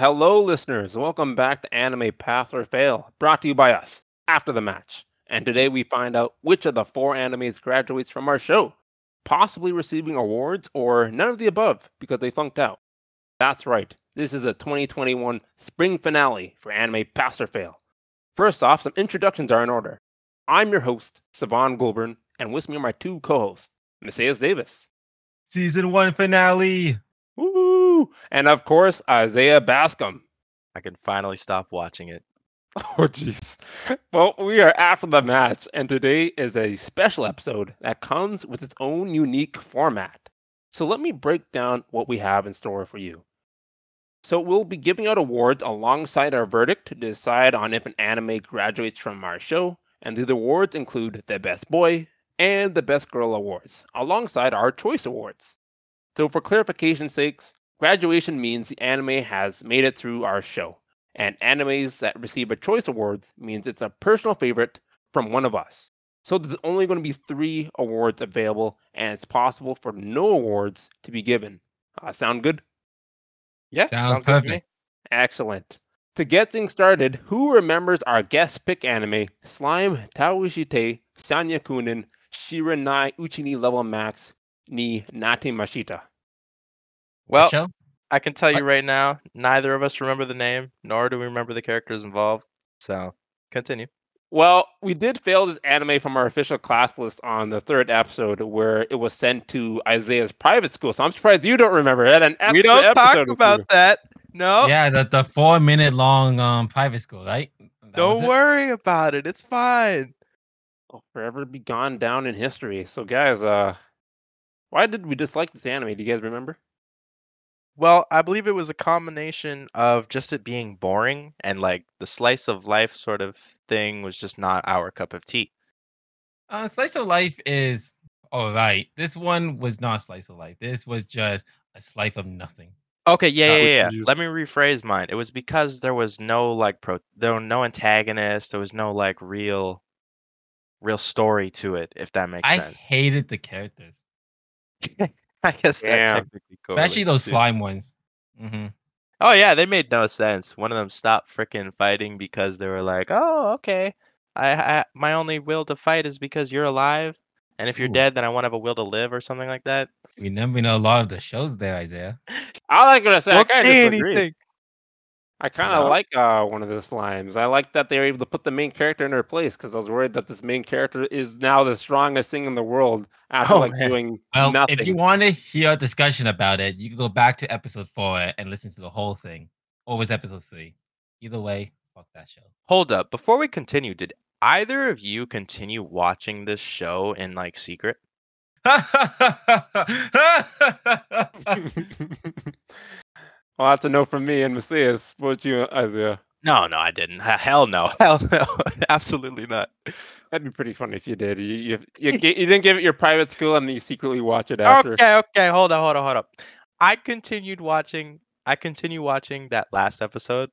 hello, listeners. Welcome back to Anime Pass or Fail, brought to you by us after the match. And today we find out which of the four animes graduates from our show, possibly receiving awards or none of the above because they flunked out. That's right, this is a 2021 spring finale for Anime Pass or Fail. First off, some introductions are in order. I'm your host, Savon Goulburn, and with me are my two co hosts, Messias Davis. Season one finale. Woo! And of course, Isaiah Bascom. I can finally stop watching it. Oh, jeez. Well, we are after the match, and today is a special episode that comes with its own unique format. So let me break down what we have in store for you. So we'll be giving out awards alongside our verdict to decide on if an anime graduates from our show, and the awards include the Best Boy and the Best Girl awards, alongside our Choice Awards. So for clarification's sakes, graduation means the anime has made it through our show and animes that receive a choice awards means it's a personal favorite from one of us. So there's only going to be three awards available, and it's possible for no awards to be given. Uh, sound good? Yeah, Sounds good to me. Excellent. To get things started, who remembers our guest pick anime, Slime Taoishite Sanya Kunin Shiranai Uchini Level Max ni Nate Mashita? Well, Show? I can tell you right now, neither of us remember the name, nor do we remember the characters involved. So, continue. Well, we did fail this anime from our official class list on the third episode where it was sent to Isaiah's private school. So I'm surprised you don't remember it. An we don't talk episode about that. No, Yeah, the, the four minute long um private school, right? That don't it? worry about it. It's fine. Oh, forever be gone down in history. So guys, uh why did we dislike this anime? Do you guys remember? Well, I believe it was a combination of just it being boring and like the slice of life sort of thing was just not our cup of tea. Uh, slice of life is all right. This one was not slice of life. This was just a slice of nothing. Okay, yeah, yeah, yeah. Let me rephrase mine. It was because there was no like pro there were no antagonist, there was no like real real story to it, if that makes I sense. I hated the characters, I guess that Yeah. technically especially those too. slime ones. hmm Oh yeah, they made no sense. One of them stopped freaking fighting because they were like, "Oh, okay. I, I my only will to fight is because you're alive, and if you're Ooh. dead, then I won't have a will to live or something like that." We never know a lot of the shows there, Isaiah. I like what I said. I Don't kind of disagree. anything. I kind of No? like uh, one of the slimes. I like that they were able to put the main character in her place because I was worried that this main character is now the strongest thing in the world after Oh, like man. doing Well, nothing. if you want to hear a discussion about it, you can go back to episode four and listen to the whole thing. Or was episode three? Either way, fuck that show. Hold up. Before we continue, did either of you continue watching this show in like secret? well, that's a no from me and Messias. What about you, uh, Isaiah? No, no, I didn't. Hell no. Hell no. Absolutely not. That'd be pretty funny if you did. You you, you, you didn't give it your private school and then you secretly watch it after. Okay, okay, hold on, hold on, hold up. I continued watching. I continue watching that last episode.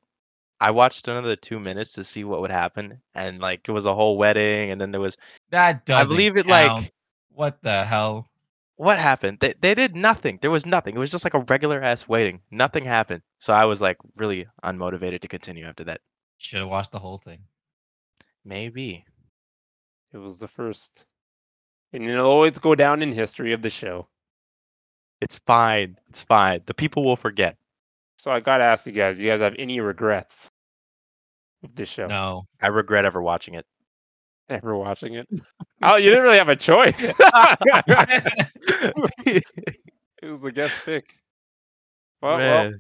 I watched another two minutes to see what would happen, and like it was a whole wedding, and then there was that does. I believe it like What the hell? What happened? They they did nothing. There was nothing. It was just like a regular ass waiting. Nothing happened. So I was like really unmotivated to continue after that. Should have watched the whole thing. Maybe. It was the first, and it'll always go down in history of the show. It's fine. It's fine. The people will forget. So I gotta ask you guys: do you guys have any regrets with this show? No. I regret ever watching it. Ever watching it? oh, you didn't really have a choice. it was the guest pick. Well, well,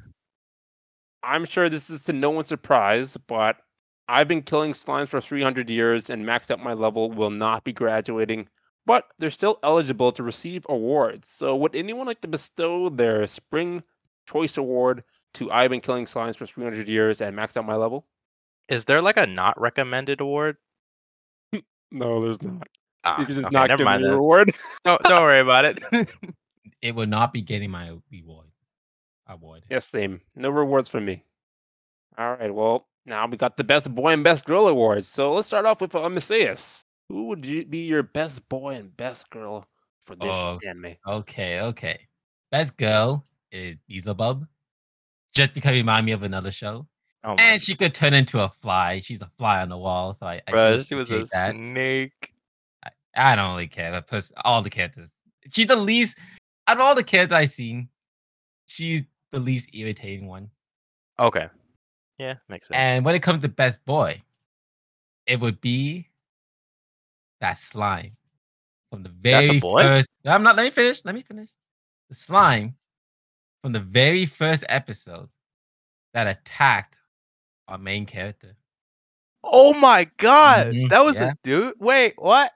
I'm sure this is to no one's surprise, but I've been killing slimes for 300 years and maxed out my level will not be graduating, but they're still eligible to receive awards. So would anyone like to bestow their Spring Choice Award to I've been killing slimes for 300 years and maxed out my level? Is there like a not recommended award? No, there's not. Ah, You can just okay, not never give mind me a then. reward. Don't, don't worry about it. it will not be getting my reward. Award. yes, same. No rewards for me. All right, well, now we got the Best Boy and Best Girl awards. So let's start off with uh, Messias. Who would you be your best boy and best girl for this Oh. anime? Okay, okay. Best girl is Beelzebub. just because it reminded me of another show. Oh And she could turn into a fly. She's a fly on the wall, so I, I she was a that. snake. I don't really care. But plus, all the characters, she's the least out of all the characters I've seen. She's the least irritating one. Okay. Yeah, makes sense. And when it comes to best boy, it would be that slime from the That's a very boy? first. I'm not. Let me finish. Let me finish. The slime from the very first episode that attacked our main character. oh my god, Mhm, that was yeah. a dude. Wait, what?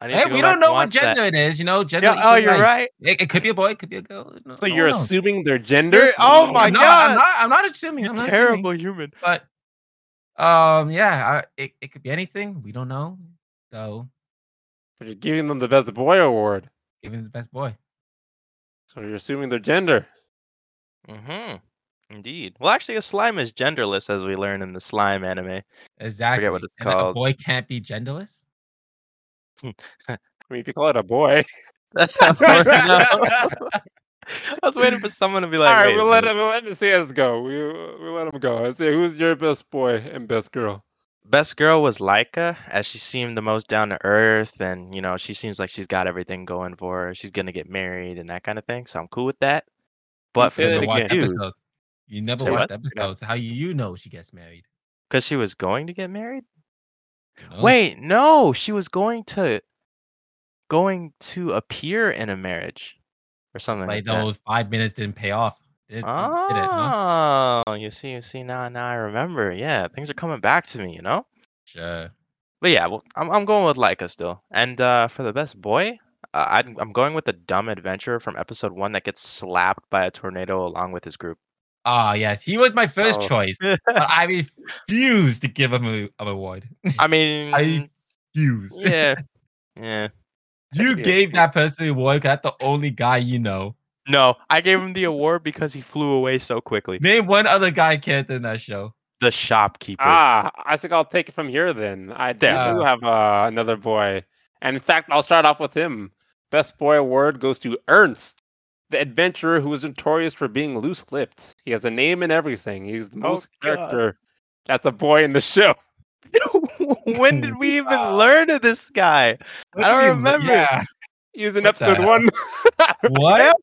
Hey, we don't know what watch that. gender it is. You know, gender. Yeah, oh, you're right. It, it could be a boy. It could be a girl. No, So you're assuming their gender? You're- oh my no, God. I'm not. I'm not assuming. I'm not terrible Assuming. human. But um, yeah, I, it it could be anything. We don't know. So But you're giving them the best boy award. Giving the best boy. So you're assuming their gender. Mm-hmm. Indeed. Well, actually, a slime is genderless, as we learn in the slime anime. Exactly. what it's And a- A boy can't be genderless. Hmm. I mean, if you call it a boy. No. I was waiting for someone to be like, All right, we'll let him. We'll let him see us go. We we'll let him go. Let's see who's your best boy and best girl. Best girl was Laika, as she seemed the most down to earth, and you know, she seems like she's got everything going for her. She's gonna get married and that kind of thing, so I'm cool with that. But for the never watched again. dude, episode. You never Say watched what? episodes. How you you know she gets married? because she was going to get married. Know? Wait, no, she was going to going to appear in a marriage or something like like that. those five minutes didn't pay off. Did, did it, no? Oh, you see, you see now, now I remember. Yeah, things are coming back to me, you know. Sure. But yeah, well, I'm I'm going with Laika still. And uh, for the best boy, uh, I'd, I'm going with the dumb adventurer from episode one that gets slapped by a tornado along with his group. Ah, yes, he was my first Oh. choice, but I refuse to give him a, an award. I mean, I refuse. yeah, yeah. you yeah. gave that person the award. 'cause That's the only guy you know. No, I gave him the award because he flew away so quickly. Name one other guy character in that show. The shopkeeper. Ah, I think I'll take it from here then. I do Yeah. have uh, another boy, and in fact, I'll start off with him. Best boy award goes to Ernst, the adventurer who is notorious for being loose-lipped. He has a name and everything. He's the Oh, most God. character that's a boy in the show. when did we even Wow. learn of this guy? I don't remember. Yeah. He was in What episode one. What?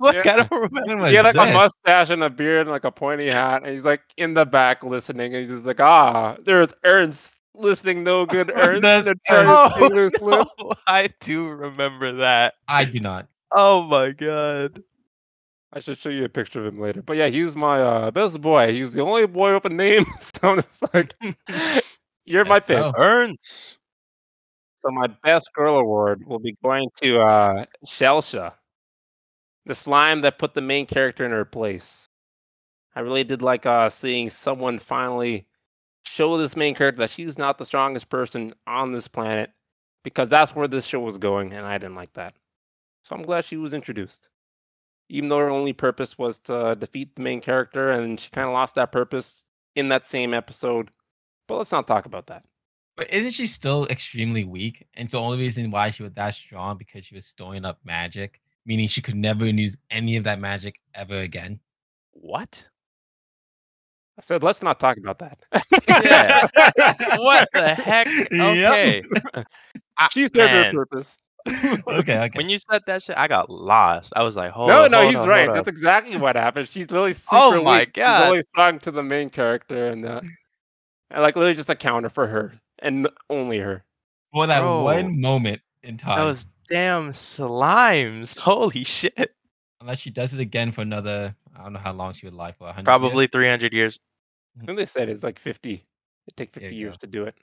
Look, Yeah. I don't remember. He had like a mustache and a beard and like a pointy hat, and he's like in the back listening, and he's just like, "Ah, there's Ernst listening, no good Ernst." There's They're trying to Ernst. stay loose-lipped." Oh, I do remember that. I do not. Oh my god. I should show you a picture of him later. But yeah, he's my uh, best boy. He's the only boy with a name. so I'm just like, you're my Guess pick. so. Ernst. So my best girl award will be going to uh, Shelsha, the slime that put the main character in her place. I really did like uh, seeing someone finally show this main character that she's not the strongest person on this planet, because that's where this show was going, and I didn't like that. So I'm glad she was introduced, even though her only purpose was to defeat the main character, and she kind of lost that purpose in that same episode. But let's not talk about that. But isn't she still extremely weak? And the only reason why she was that strong because she was storing up magic, meaning she could never use any of that magic ever again. What? I said, let's not talk about that. Yeah. What the heck? Okay. I- She served her man, purpose. okay, okay. When you said that shit, I got lost. I was like, hold no, on, no, hold he's on, right. That's exactly what happened. She's literally super Oh my weak. God. She's always strong to the main character, and uh, and like literally just a counter for her and only her. For that Bro. one moment in time, Those damn slimes. Holy shit. unless she does it again for another, I don't know how long she would live for. 100 years? Probably 300 years. I think they said it's like fifty. It take fifty years go. to do it.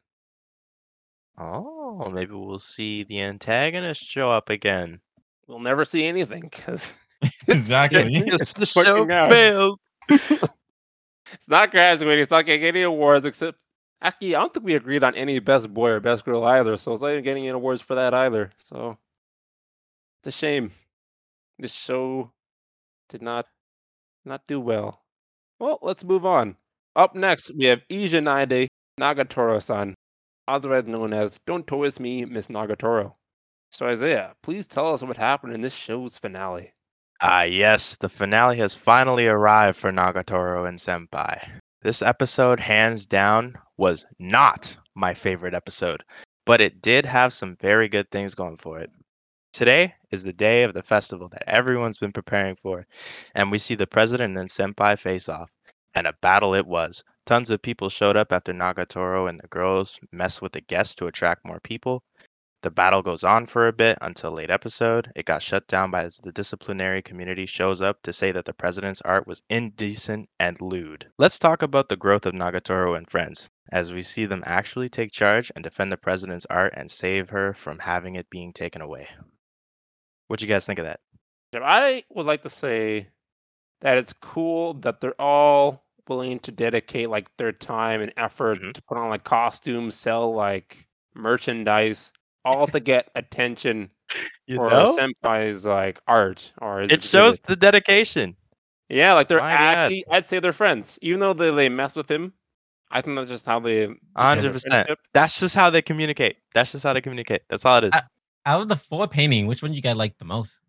Oh, Oh, maybe we'll see the antagonist show up again. We'll never see anything because exactly. Just the show failed. it's not graduating. It's not getting any awards except. Actually, I don't think we agreed on any best boy or best girl either, so it's not even getting any awards for that either. So, it's a shame. This show did not not do well. Well, let's move on. Up next, we have Ija Naide Nagatoro-san, otherwise known as Don't Toys Me, Miss Nagatoro. So, Isaiah, please tell us what happened in this show's finale. Ah, yes, the finale has finally arrived for Nagatoro and Senpai. This episode, hands down, was not my favorite episode, but it did have some very good things going for it. Today is the day of the festival that everyone's been preparing for, and we see the president and Senpai face off. And a battle it was. Tons of people showed up after Nagatoro and the girls mess with the guests to attract more people. The battle goes on for a bit until late episode. It got shut down by the disciplinary community shows up to say that the president's art was indecent and lewd. Let's talk about the growth of Nagatoro and friends as we see them actually take charge and defend the president's art and save her from having it being taken away. What you guys think of that? I would like to say that it's cool that they're all willing to dedicate like their time and effort Mhm. to put on like costumes, sell like merchandise, all to get attention You for know? Senpai's like art or his It shows exhibit. the dedication. Yeah, like they're My God. I'd say they're friends. Even though they, they mess with him. I think that's just how they they show their 100%. That's just how they communicate. That's just how they communicate. That's all it is. I- Out of the four painting, which one do you guys like the most?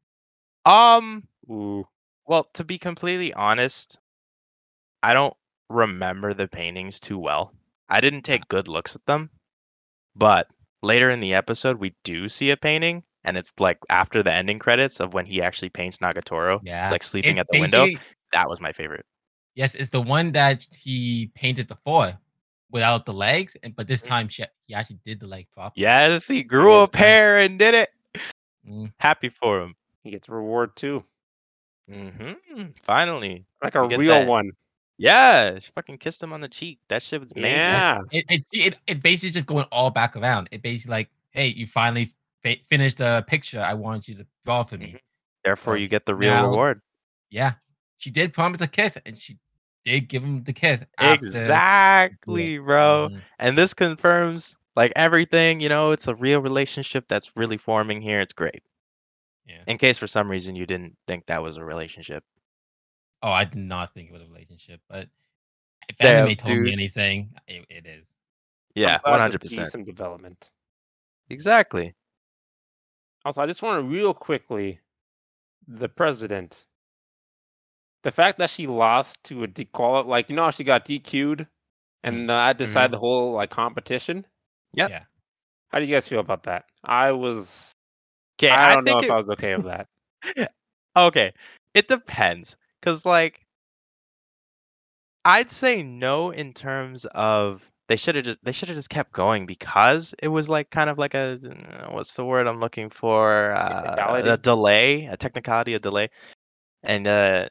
Um, Ooh. well, to be completely honest, I don't remember the paintings too well. I didn't take good looks at them, but later in the episode, we do see a painting, and it's like after the ending credits of when he actually paints Nagatoro, Yeah. like sleeping It at the window. That was my favorite. Yes, it's the one that he painted before without the legs, and but this Mhm. time she, he actually did the leg properly. Yes, he grew a Yes, I- pair and did it. Mm. Happy for him. He gets a reward too. hmm Finally, Like a real that. one. Yeah, she fucking kissed him on the cheek. That shit was amazing. Yeah. It, it it it basically just going all back around. It basically like, hey, you finally fa- finished the picture I wanted you to draw for me. Mhm. Therefore, So you get the real now- reward. Yeah, she did promise a kiss, and she did give him the kiss. after- Exactly, bro. Mhm. And this confirms like everything, you know, it's a real relationship that's really forming here. It's great. Yeah. In case for some reason you didn't think that was a relationship. Oh, I did not think it was a relationship, but if Damn, anime told dude. me anything, it, it is. Yeah, I'm one glad hundred to see percent. Some development. Exactly. Also, I just want to real quickly, the president. The fact that she lost to a dequal, like you know, how she got DQ'd, and uh, I decided the whole like competition. Yep. Yeah. How do you guys feel about that? I was. Okay, I I, don't know if it- I was okay with that. okay, it depends, cause like, I'd say no in terms of they should have just they should have just kept going because it was like kind of like a uh, what's the word I'm looking for uh, a delay a technicality a delay, and uh,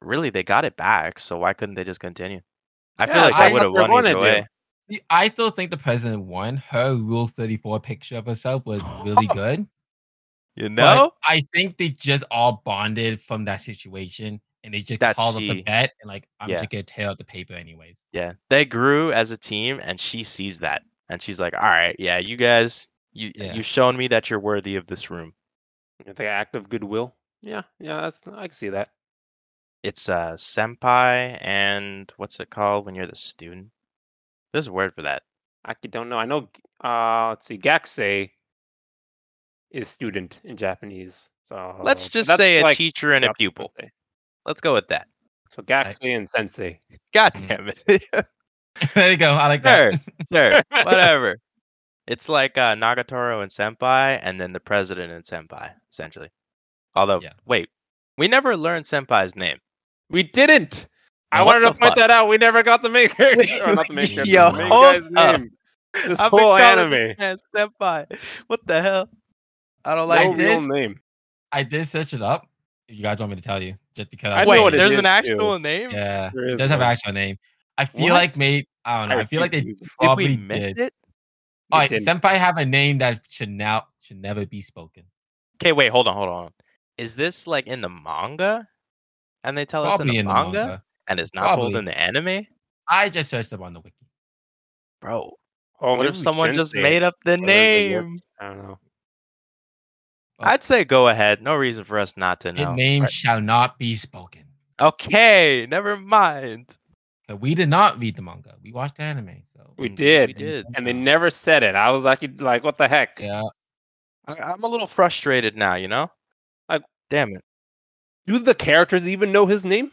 really they got it back. So why couldn't they just continue? I feel like I would have won either way. I still think the president won. Her Rule 34 picture of herself was really good. You but know, I think they just all bonded from that situation and they just That called up the bet and like, I'm yeah. just gonna tear out the paper anyways. yeah, they grew as a team, and she sees that, and she's like, "All right, yeah, you guys, you Yeah. you've shown me that you're worthy of this room." The act of goodwill. Yeah, yeah, that's I can see that. It's uh senpai and what's it called when you're the student? There's a word for that. I don't know. I know. Uh, let's see. Gakusei is student in Japanese. So Let's just say a like teacher and a Gakusei. pupil. Let's go with that. So Gakusei and Sensei. God Mm. damn it. there you go. I like sure, that. sure, whatever. It's like uh, Nagatoro and Senpai, and then the president and Senpai, essentially. Although, Yeah. wait, we never learned Senpai's name. We didn't. I What wanted to the point fuck? that out. We never got the main character, or not the main character, Yo, the main hold guy's up. name. This I've been whole anime. this man Senpai. What the hell? I don't No Like like real this? name. I did search it up. If you guys want me to tell you, just because I was know Wait, what there's is, an too. actual name? Yeah, There it is does have an actual name. I feel What? like maybe I don't know. I, feel like they probably we miss did. it? All right, We right, didn't. senpai have a name that should now should never be spoken. Okay, wait, hold on, hold on. Is this like in the manga? And they tell us in Probably the, in the manga, manga. and it's not told Probably. in the anime? I just searched up on the wiki. Bro, Oh, what if someone shouldn't just say made up the or they name? I don't know. Well, I'd say go ahead. No reason for us not to Your know. name Right. shall not be spoken. Okay, never mind. But we did not read the manga. We watched the anime. So We did. We did. And they never said it. I was like, like, what the heck? Yeah. I, I'm a little frustrated now. You know. Like- damn it. Do the characters even know his name?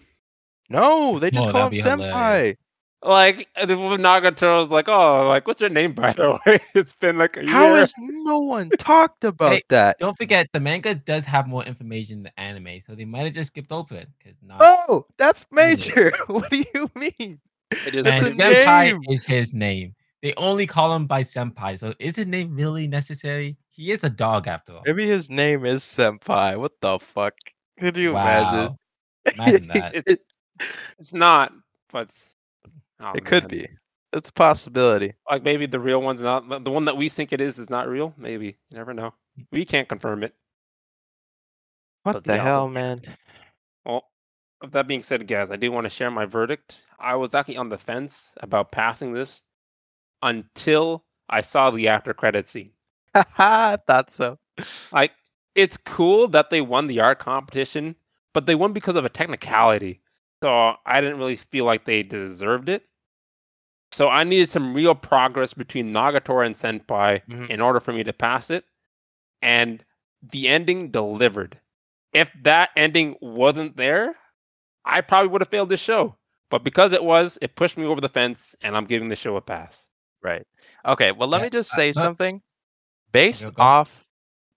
No, they just Oh, call him that'd senpai. hilarious. Like the Nagato's like, oh, like what's your name by the way? It's been like a How year. has no one talked about Hey, that? Don't forget, the manga does have more information than the anime, so they might have just skipped over it because not. Oh, that's major. what do you mean? It is Man, his senpai name. is his name. They only call him by senpai, so is his name really necessary? He is a dog after all. Maybe his name is senpai. What the fuck? Could you imagine? Wow. Imagine that. it- it's not, but oh, it could be. It's a possibility. Like maybe the real one's not the- the one that we think it is is not real. Maybe you never know. We can't confirm it. What But the the hell, man? Well, with that being said, guys, I do want to share my verdict. I was actually on the fence about passing this until I saw the after credit scene. I thought so. Like, it's cool that they won the art competition, but they won because of a technicality. So I didn't really feel like they deserved it. So I needed some real progress between Nagatoro and Senpai Mhm. in order for me to pass it. And the ending delivered. If that ending wasn't there, I probably would have failed this show. But because it was, it pushed me over the fence, and I'm giving the show a pass. Right. Okay. Well, let Yeah, me just say uh, something. Based off,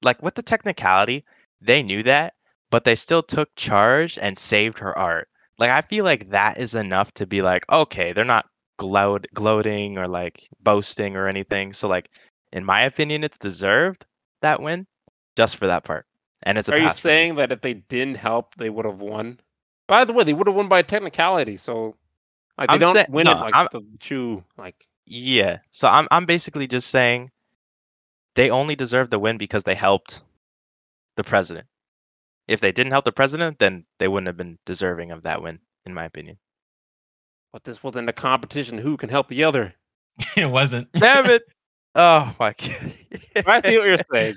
like with the technicality, they knew that, but they still took charge and saved her art. Like I feel like that is enough to be like, okay, they're not gloat gloating or like boasting or anything. So like, in my opinion, it's deserved that win, just for that part. And it's a Are you saying that if they didn't help, they would have won? By the way, they would have won by technicality. So, like, they I'm don't say- win no, it like I'm- the true. Like, Yeah. So I'm I'm basically just saying they only deserve the win because they helped the president. If they didn't help the president, then they wouldn't have been deserving of that win, in my opinion. But this wasn't a competition. Who can help the other? it wasn't. Damn it! Oh my god. I see what you're saying.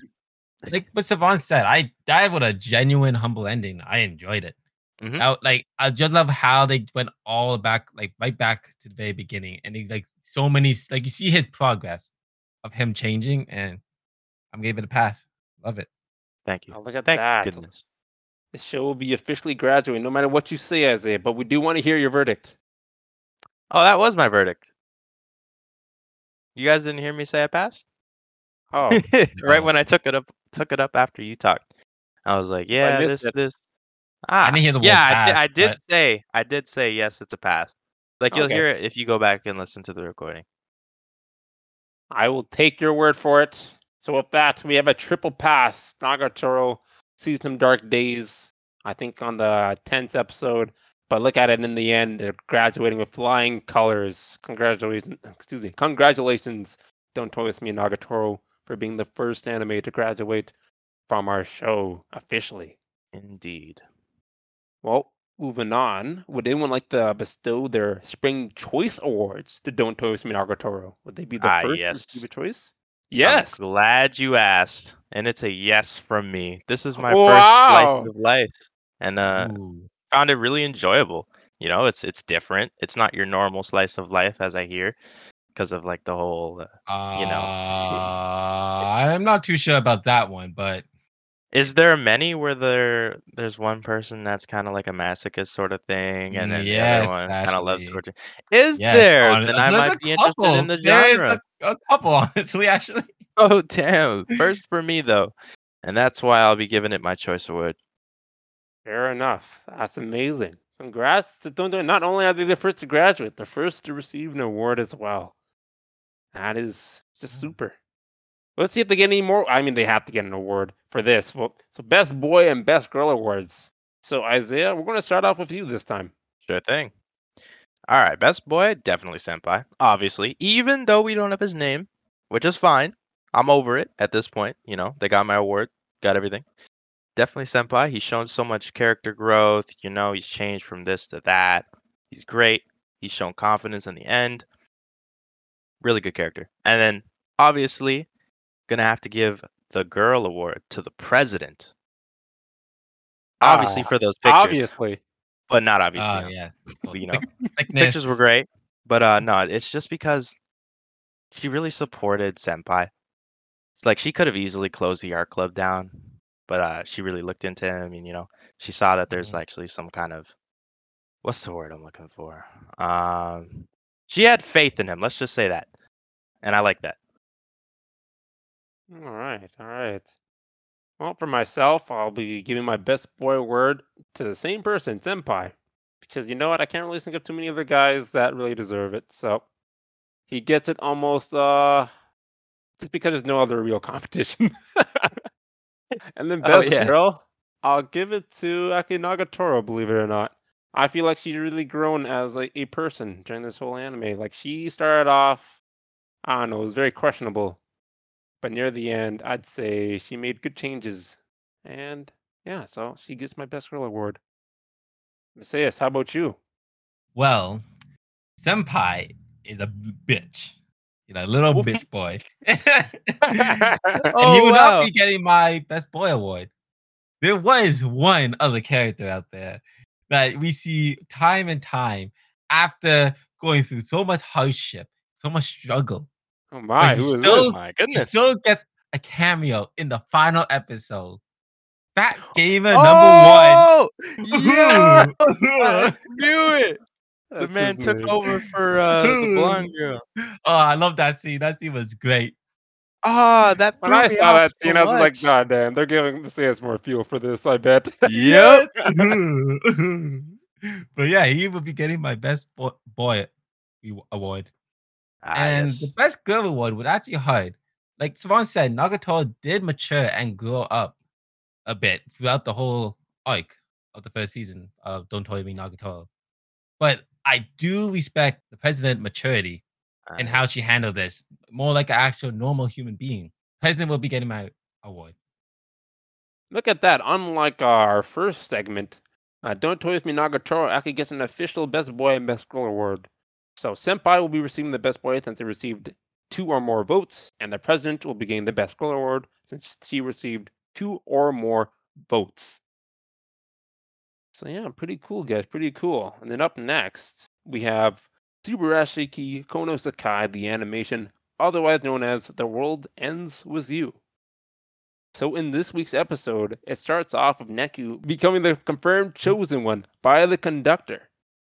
like what Savon said, I died with a genuine humble ending. I enjoyed it. Mhm. I, like I just love how they went all back, like right back to the very beginning, and he's like so many, like you see his progress of him changing, and I'm giving it a pass. Love it. Thank you. Oh, look at Thank that. goodness. The show will be officially graduating, no matter what you say, Isaiah. But we do want to hear your verdict. Oh, that was my verdict. You guys didn't hear me say I passed? Oh, right when I took it up took it up after you talked. I was like, yeah, this it. this ah, didn't hear the word yeah, I, di- I did but- say I did say yes, it's a pass. Like you'll Okay. hear it if you go back and listen to the recording. I will take your word for it. So with that, we have a triple pass. Nagatoro sees some dark days. I think on the tenth episode, but look at it in the end. They're graduating with flying colors. Congratulations! Excuse me. Congratulations, Don't Toy With Me Nagatoro, for being the first anime to graduate from our show officially. Indeed. Well, moving on. Would anyone like to bestow their Spring Choice Awards to Don't Toy With Me Nagatoro? Would they be the Ah, first yes. to receive a choice? Yes. I'm glad you asked. And it's a yes from me. This is my Wow. first slice of life. And uh Ooh. Found it really enjoyable. You know, it's it's different. It's not your normal slice of life as I hear because of like the whole uh, you know. Uh, I'm not too sure about that one, but Is there many where there there's one person that's kind of like a masochist sort of thing, and then yes, the other one kind of loves torture? Is yes, there? Then I might be interested in couple. the genre. a, a couple, honestly, actually. Oh damn! First for me though, and that's why I'll be giving it my choice award. Fair enough. That's amazing. Congrats to Don't It. Not only are they the first to graduate, the first to receive an award as well. That is just super. Let's see if they get any more. I mean, they have to get an award for this. Well, so best boy and best girl awards. So Isaiah, we're going to start off with you this time. Sure thing. All right, best boy, definitely Senpai. Obviously, even though we don't have his name, which is fine. I'm over it at this point. You know, they got my award, got everything. Definitely Senpai. He's shown so much character growth. You know, he's changed from this to that. He's great. He's shown confidence in the end. Really good character. And then, obviously, gonna have to give the girl award to the president. Obviously, Ah, for those pictures, Obviously. but not obviously. Oh, no. yes. Well, you know, thick- pictures were great, but uh no, it's just because she really supported Senpai. Like she could have easily closed the art club down, but uh, she really looked into him, and you know, she saw that there's Mhm. actually some kind of what's the word I'm looking for? Um, she had faith in him. Let's just say that, and I like that. All right, all right. Well, for myself, I'll be giving my best boy word to the same person, Senpai. Because you know what? I can't really think of too many other guys that really deserve it. So he gets it almost uh just because there's no other real competition. and then Oh, best yeah. girl, I'll give it to Aki Nagatoro, believe it or not. I feel like she's really grown as like a person during this whole anime. Like she started off, I don't know, it was very questionable. But near the end, I'd say she made good changes. And yeah, so she gets my best girl award. Messias, how about you? Well, Senpai is a bitch. You know, little bitch boy. Oh, and he oh, will wow. not be getting my best boy award. There was one other character out there that we see time and time after going through so much hardship, so much struggle. Oh my, he who is still- my He still gets a cameo in the final episode. Fat Gamer oh, number Yeah, one. I knew it. The man took name. over for uh, the blonde girl. oh, I love that scene. That scene was great. Ah, that When threw I saw that so scene, I was like, much. God damn, they're giving the Messias more fuel for this, I bet. Yep. but yeah, he will be getting my best boy, boy award. Ah, and yes. the best girl award would actually hide. Like Savon said, Nagato did mature and grow up a bit throughout the whole arc of the first season of Don't Toy Me Nagato. But I do respect the president maturity and Ah, how she handled this. More like an actual normal human being. President will be getting my award. Look at that. Unlike our first segment, uh, Don't Toy With Me Nagatoro actually gets an official Best Boy and Best Girl award. So Senpai will be receiving the Best Boy since they received two or more votes, and the President will be getting the Best Girl award since she received two or more votes. So yeah, pretty cool, guys. Pretty cool. And then up next, we have Subarashiki Kono Sekai, the animation, otherwise known as The World Ends With You. So in this week's episode, it starts off with Neku becoming the confirmed chosen one by the conductor.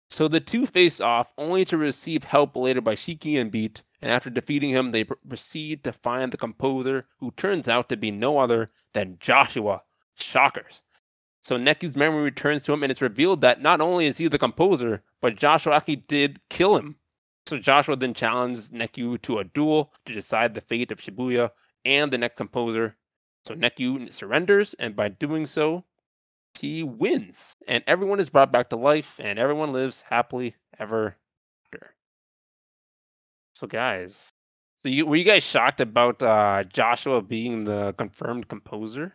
So the two face off only to receive help later by Shiki and Beat, and after defeating him, they proceed to find the composer, who turns out to be no other than Joshua. Shockers. So Neku's memory returns to him, and it's revealed that not only is he the composer, but Joshua actually did kill him. So Joshua then challenges Neku to a duel to decide the fate of Shibuya and the next composer. So Neku surrenders, and by doing so, he wins. And everyone is brought back to life, and everyone lives happily ever after. So, guys, so you were you guys shocked about uh, Joshua being the confirmed composer?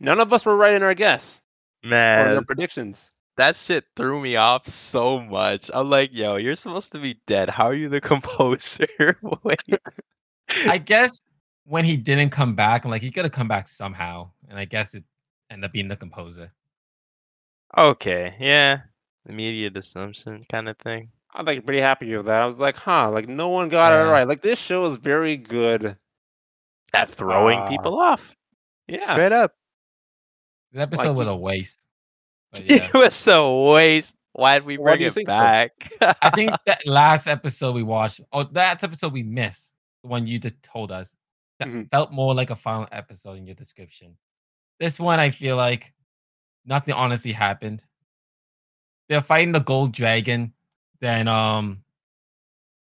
None of us were right in our guess or Man, our predictions. that shit threw me off so much. I'm like, yo, you're supposed to be dead. How are you the composer? I guess when he didn't come back, I'm like, he gotta come back somehow. And I guess it ended up being the composer. Okay, yeah. Immediate assumption kind of thing. I'm like pretty happy with that. I was like, huh, like no one got it right. Like this show is very good. At throwing Ah. people off. Yeah. Straight up. The episode Like, was a waste. Yeah. It was a waste. Why'd we Why do bring it back? I think that last episode we watched, or that episode we missed, the one you just told us, that Mhm. felt more like a final episode in your description. This one, I feel like nothing honestly happened. They're fighting the gold dragon. Then um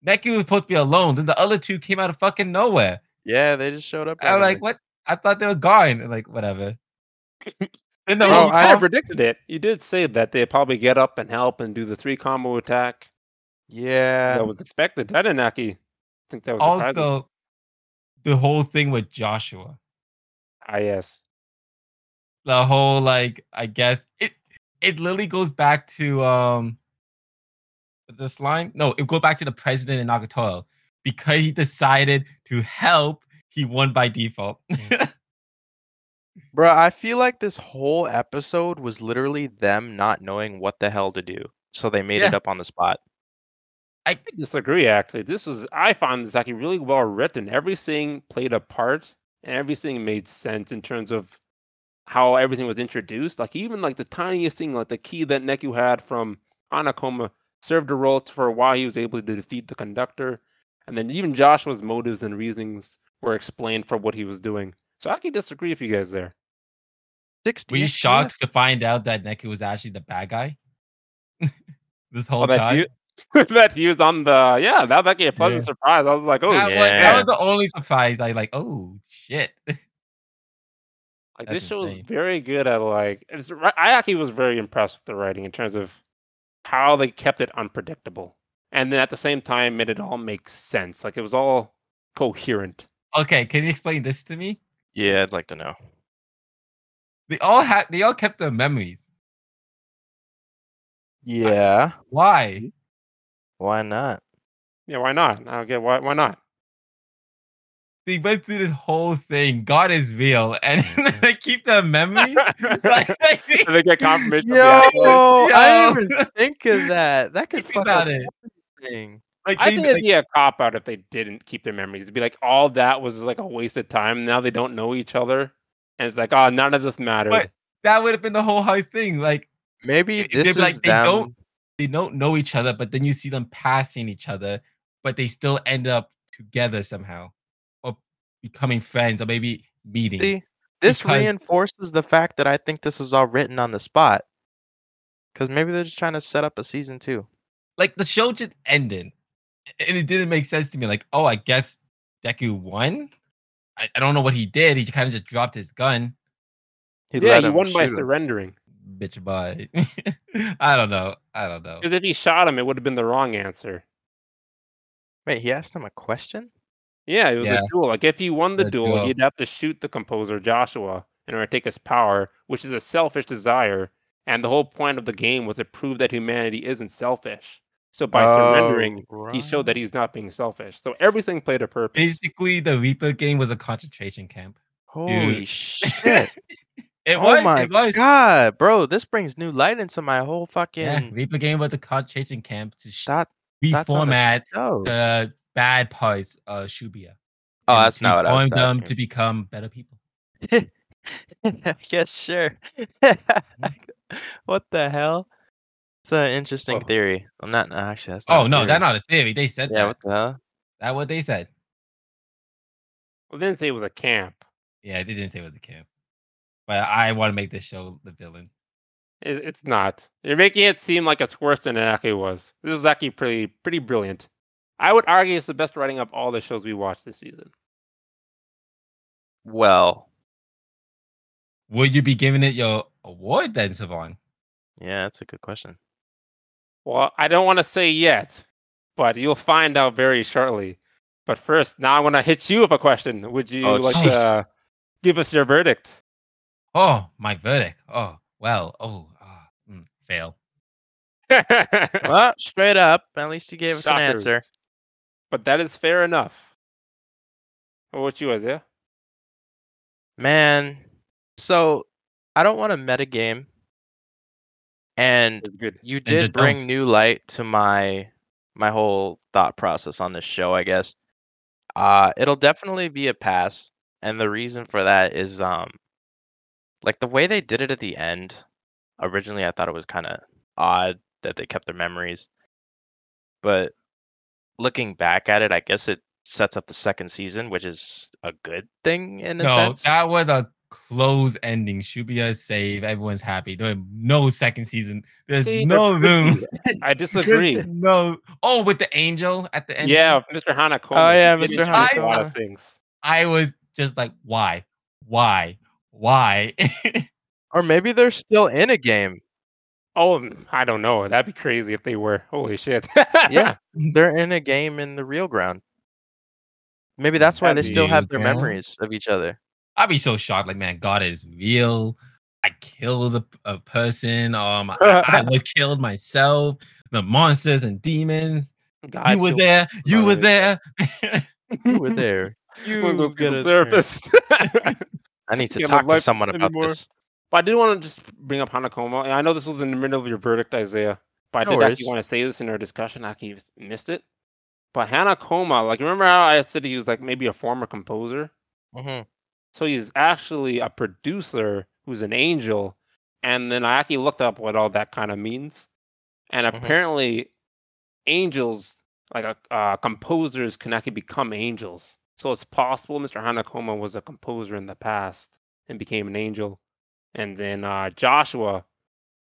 Neku was supposed to be alone. Then the other two came out of fucking nowhere. yeah, they just showed up. I'm like, what? I thought they were gone. Like, whatever. Then the Oh, whole I kind of predicted it. You did say that they probably get up and help and do the three combo attack. Yeah. that was expected. That didn't actually think that was surprising. also the whole thing with Joshua. ah, yes. the whole like I guess it it literally goes back to um this line. No, it go back to the president in Nagatoro because he decided to help. He won by default. Bruh, I feel like this whole episode was literally them not knowing what the hell to do. So they made it Yeah. up on the spot. I disagree. Actually, this is I found this actually really well written. Everything played a part, and everything made sense in terms of how everything was introduced. Like even like the tiniest thing, like the key that Neku had from Hanakoma served a role for why he was able to defeat the conductor. And then even Joshua's motives and reasonings were explained for what he was doing. So I can disagree with you guys there. Sixty. Were you shocked to find out that Neku was actually the bad guy? this whole Oh, time. you, that he was on the yeah, that that gave a pleasant Yeah. surprise. I was like, oh that, yeah. was, that was the only surprise. I like, oh shit. Like That's this show is very good at like it's, ri- I actually was very impressed with the writing in terms of how they kept it unpredictable, and then at the same time made it all make sense. Like it was all coherent. okay, can you explain this to me? Yeah, I'd like to know. They all had they all kept their memories. Yeah. Why? Mm-hmm. Why not? Yeah, why not? I don't get why. Why not? They went through this whole thing. God is real, and mm-hmm. they keep their memories. Like, So they get confirmation. of the. Yo, I didn't even think of that. That could Think fuck about up it. everything. Like, I they, think it'd be a cop out if they didn't keep their memories. It'd be like all that was like a waste of time. Now they don't know each other, and it's like, oh, none of this mattered. But- that would have been the whole hard thing. Like Maybe they'd this be like, is they them. don't- they don't know each other, but then you see them passing each other, but they still end up together somehow, or becoming friends, or maybe meeting. See, this because- reinforces the fact that I think this is all written on the spot. Because maybe they're just trying to set up a season two. like the show just ended, and it didn't make sense to me. Like, oh, I guess Deku won. I, I don't know what he did. He kind of just dropped his gun. He yeah, he won by him. surrendering. Bitch, bye. I don't know. I don't know. Because if he shot him, it would have been the wrong answer. Wait, he asked him a question? Yeah, it was Yeah. a duel. Like if he won the The duel, duel. he'd have to shoot the composer Joshua in order to take his power, which is a selfish desire. And the whole point of the game was to prove that humanity isn't selfish. So by oh, surrendering, Oh, he showed that he's not being selfish. So everything played a purpose. Basically, the Reaper game was a concentration camp. Holy Dude. shit. It oh was. my it was. god, bro. This brings new light into my whole fucking Yeah, Reaper game was a concentration camp to sh- that on the reformat the bad parts of Shibuya. Oh, that's not what I was them to become better people. yes, sure. Mm. what the hell? It's an interesting Well- theory. I'm not no, actually. That's not Oh a no, theory. that's not a theory. They said Yeah, that. what the hell? That's what they said. Well, they didn't say it was a camp. Yeah, they didn't say it was a camp. But I want to make this show the villain. It, it's not. You're making it seem like it's worse than it actually was. This is actually pretty pretty brilliant. I would argue it's the best writing of all the shows we watched this season. Well, Will you be giving it your award then, Savon? yeah, that's a good question. Well, I don't want to say yet, but you'll find out very shortly. But first, now I want to hit you with a question. Would you Oh, like jeez. to give us your verdict? Oh, my verdict. Oh, well. Oh, ah, mm, fail. Well, straight up, at least you gave us an answer. But that is fair enough. What about you, Isaiah? Man, so I don't want to meta game, and you did bring don't. new light to my my whole thought process on this show. I guess uh, it'll definitely be a pass, and the reason for that is um, like the way they did it at the end. Originally, I thought it was kind of odd that they kept their memories, but looking back at it, I guess it sets up the second season, which is a good thing in a No, sense. that would a close ending. Shibuya save. Everyone's happy. There's no second season. There's See, no room. I disagree. There's no. Oh, with the angel at the end. yeah, Mr. Hanakoma. Oh, yeah, Mr. introduce A lot of things. I was just like, why, why, why? Or maybe they're still in a game. Oh, mm, I don't know. That'd be crazy if they were. Holy shit. Yeah, they're in a game in the real ground. Maybe that's why they That'd still have their okay. memories of each other. I'd be so shocked. Like, man, God is real. I killed a, a person. Um, I, I was killed myself. The monsters and demons. God, you were you'll- there. You were there. You were there. Wanna go You see get some a therapist. I need to Can't talk to life someone about anymore. this. But I did want to just bring up Hanakoma. and I know this was in the middle of your verdict, Isaiah. But I No did actually want to say this in our discussion. I actually missed it. But Hanakoma, like, remember how I said he was like maybe a former composer? hmm So he's actually a producer who's an angel. And then I actually looked up what all that kind of means. And Mhm. apparently, angels, like uh, uh, composers, can actually become angels. So it's possible Mr. Hanakoma was a composer in the past and became an angel. And then uh, Joshua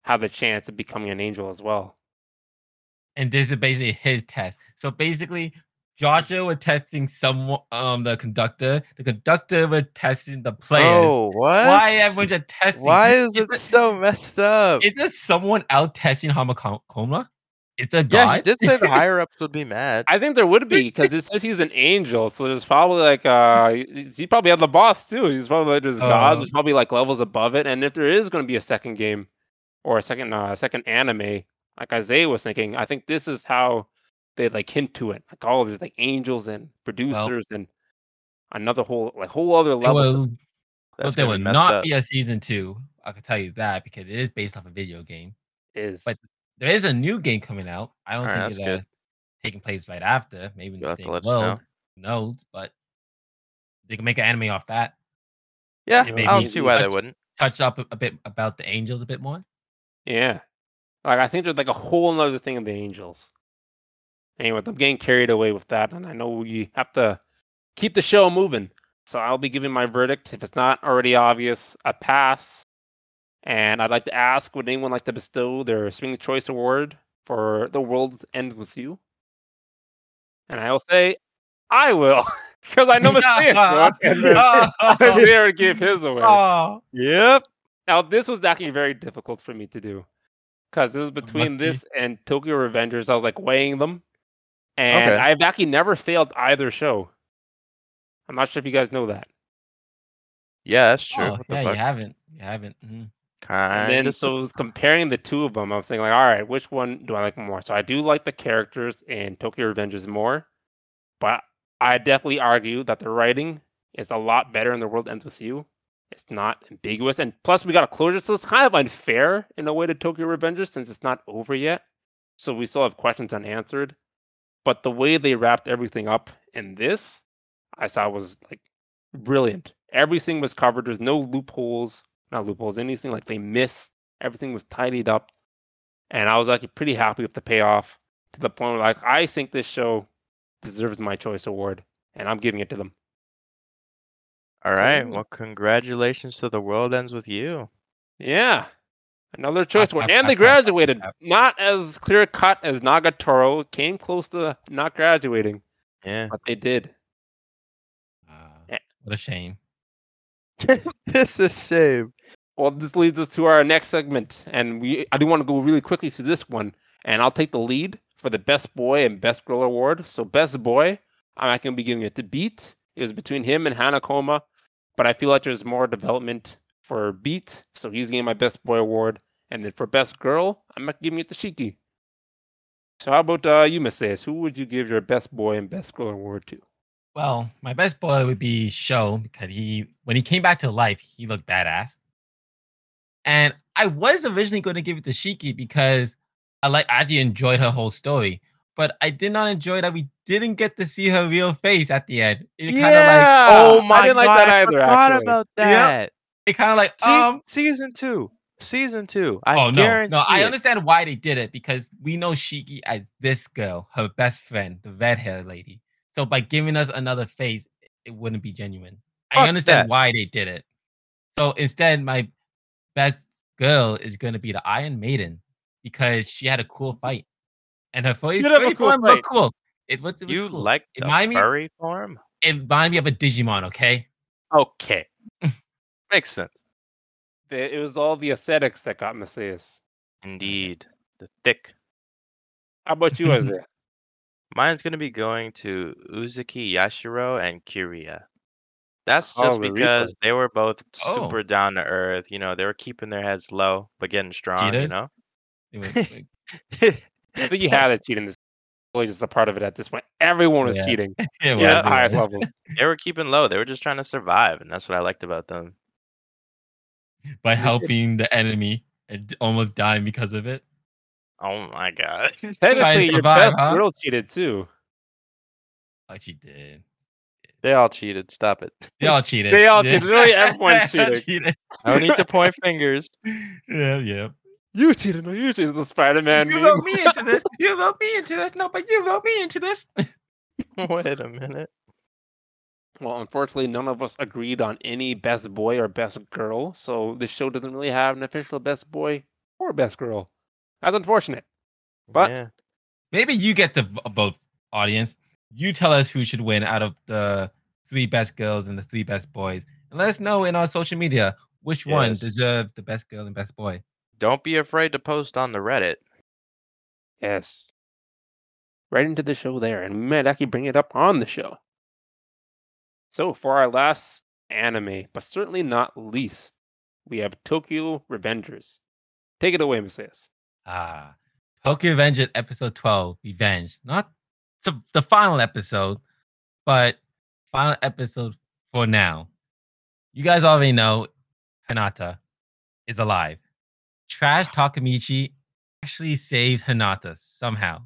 had the chance of becoming an angel as well. and this is basically his test. So basically, Joshua was testing someone, um, the conductor. The conductor was testing the players. Oh, what? Why everyone's just testing? Why is it it- so messed up? Is there someone out testing Hanekoma? Is there yeah, God? he did say the higher ups would be mad. I think there would be because it says he's an angel, so there's probably like uh he he probably had the boss too. He's probably like there's gods, Uh. there's probably like levels above it. And if there is going to be a second game or a second uh second anime, like Isaiah was thinking, I think this is how they like hint to it. Like all these like angels and producers and another whole like whole other level. will, but there will not up. be a season two. I can tell you that because it is based off a video game. is but- There is a new game coming out. I don't Alright, think it's uh, taking place right after. Maybe in You'll the same know. world. Who knows? But they can make an anime off that. Yeah, I don't see why they wouldn't. Touch up a, a bit about the angels a bit more. Yeah. Like I think there's like a whole nother thing of the angels. Anyway, I'm getting carried away with that, and I know we have to keep the show moving. So I'll be giving my verdict, if it's not already obvious, a pass. And I'd like to ask, would anyone like to bestow their Swing Choice Award for The World Ends With You? And I'll say, I will, because I know would, and then Isaiah give his away. Oh, Yep. Now, this was actually very difficult for me to do because it was between be. this and Tokyo Revengers. I was like weighing them, and Okay. I've actually never failed either show. I'm not sure if you guys know that. Yeah, that's true. oh, yeah, fuck? you haven't. You haven't. mhm. And Kind then, so I was comparing the two of them. I was thinking, like, all right, which one do I like more? So I do like the characters in Tokyo Revengers more, but I definitely argue that the writing is a lot better in The World Ends With You. It's not ambiguous, and plus we got a closure, so it's kind of unfair in a way to Tokyo Revengers since it's not over yet. So we still have questions unanswered. But the way they wrapped everything up in this, I saw was like brilliant. Everything was covered. There's no loopholes, not loopholes, anything like they missed. Everything was tidied up, and I was actually pretty happy with the payoff to the point where like I think this show deserves my choice award, and I'm giving it to them. All right. Well, congratulations to the world ends with you. Yeah. Another choice clap, award. And they graduated. Not as clear cut as Nagatoro. Came close to not graduating, Yeah. but they did. Uh, Eh. what a shame. this is shame. Well, this leads us to our next segment, and we I do want to go really quickly to this one, and I'll take the lead for the best boy and best girl award. So, best boy, I'm not going to be giving it to Beat. It was between him and Hanekoma, but I feel like there's more development for Beat, so he's getting my best boy award. And then for best girl, I'm not giving it to Shiki. So, how about uh, you, Messias? Who would you give your best boy and best girl award to? Well, my best boy would be Sho because he, when he came back to life, he looked badass. And I was originally going to give it to Shiki because I like I actually enjoyed her whole story, but I did not enjoy that we didn't get to see her real face at the end. It kind of like oh I my didn't like god! that I either, forgot actually. about Yep. that. it kind of like See, um season two. Season two. I oh no guarantee no I it. understand why they did it because we know Shiki as this girl, her best friend, the red hair lady. So by giving us another face, it wouldn't be genuine. Fuck I understand that. why they did it. So instead, my best girl is going to be the Iron Maiden because she had a cool mm. fight, and her face did have a furry cool form fight. looked cool. It was, it was You cool. like It the remind me- furry form? it reminded me of a Digimon. Okay, Okay. Makes sense. The- It was all the aesthetics that got Messias. Indeed. The thick. How about you, Isaiah? Mine's gonna be going to Uzuki Yashiro and Kariya. That's Oh, just the because they were both Oh. super down to earth. You know, they were keeping their heads low but getting strong. You know. It was- it- I think you had it cheating. This really just a part of it at this point. Everyone was Yeah. cheating. Yeah, Yeah, was, the highest was. levels. they were keeping low. They were just trying to survive, and that's what I liked about them. By helping the enemy and almost dying because of it. Oh my god. Technically, your survive, best huh? girl cheated too. Like she did. They all cheated. Stop it. They all cheated. They all cheated. Literally all cheating. cheated. No need to point fingers. Yeah, yeah. You cheated. No, you cheated. The Spider-Man You meme. wrote me into this. You wrote me into this. No, but you wrote me into this. Wait a minute. Well, unfortunately, none of us agreed on any best boy or best girl, so this show doesn't really have an official best boy or best girl. That's unfortunate. But- yeah. Maybe you get the v- both audience. You tell us who should win out of the three best girls and the three best boys, and let us know in our social media which one Yes. deserved the best girl and best boy. Don't be afraid to post on the Reddit. Yes. Right into the show there, and we might actually bring it up on the show. So, for our last anime, but certainly not least, we have Tokyo Revengers. Take it away, Messias. Ah, Tokyo Revenger episode 12, Revenge. Not the final episode, but final episode for now. You guys already know Hinata is alive. Trash Takamichi actually saved Hinata somehow.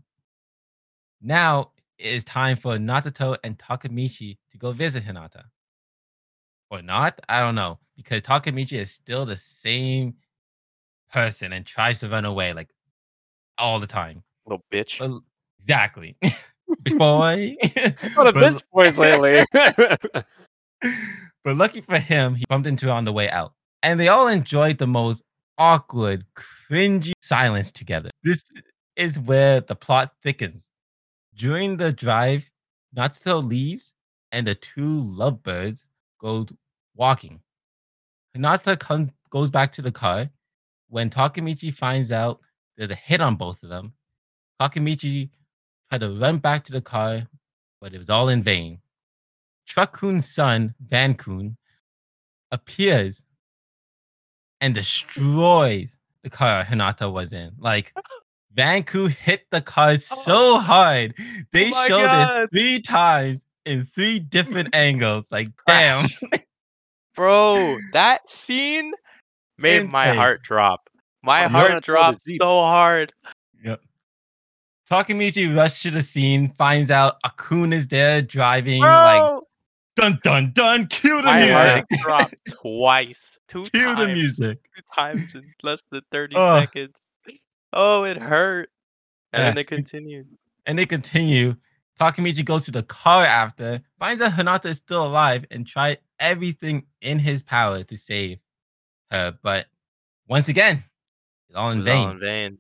Now it is time for Natato and Takamichi to go visit Hinata. Or not? I don't know. Because Takamichi is still the same person and tries to run away like all the time. Little bitch. But exactly. Bitch boy. What a bitch boys lately. but lucky for him, he bumped into her on the way out. And they all enjoyed the most awkward, cringy silence together. This is where the plot thickens. During the drive, Natsuko leaves and the two lovebirds go walking. Hinata comes, goes back to the car. When Takamichi finds out there's a hit on both of them, Takamichi tried to run back to the car, but it was all in vain. Truck Kun's son, Van Kun, appears and destroys the car Hinata was in. Like, Van Kun hit the car oh so hard, they Oh showed God. it three times in three different angles. Like, damn. Bro, that scene made my heart drop. My Oh, heart dropped so hard. Yep. Takamichi rushed to the scene, finds out Akkun is there driving, like, Bro, dun dun dun, cue the my music. heart dropped twice. Two Cue times. the music. Two times in less than 30 Ugh. seconds. Oh, it hurt. And Yeah. then they continued. and they continue. Takamichi goes to the car after, finds out Hinata is still alive, and tried everything in his power to save her. But once again, it's all in was vain. all in vain.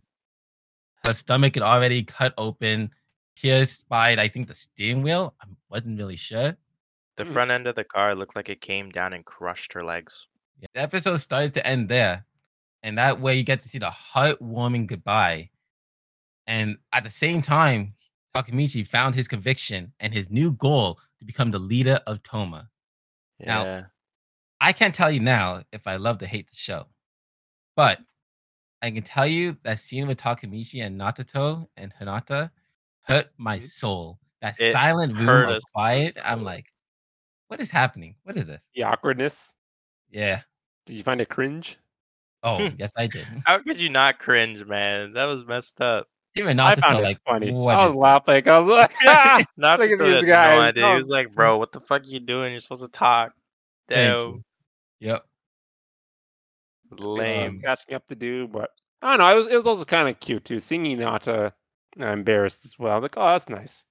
Her stomach had already cut open, pierced by, I think, the steering wheel. I wasn't really sure. The Hmm. front end of the car looked like it came down and crushed her legs. Yeah, the episode started to end there. And that way you get to see the heartwarming goodbye. And at the same time, Takamichi found his conviction and his new goal to become the leader of Toman. Yeah. Now- I can't tell you now if I love to hate the show, but I can tell you that scene with Takamichi and Natato and Hinata hurt my Mhm. soul. That It silent room of us quiet. I'm like, what is happening? What is this? the awkwardness. Yeah. Did you find it cringe? Oh, yes, I did. How could you not cringe, man? That was messed up. Even I Natato, found it like, funny. what I was this? laughing. I was like, ah! Not Look at because these had guys. no idea. Oh. He was like, bro, what the fuck you doing? You're supposed to talk. Thank Damn. you. Yep. Lame. catching up to do, but I don't know. It was it was also kind of cute too, seeing Nata uh, embarrassed as well. Like, oh, that's nice.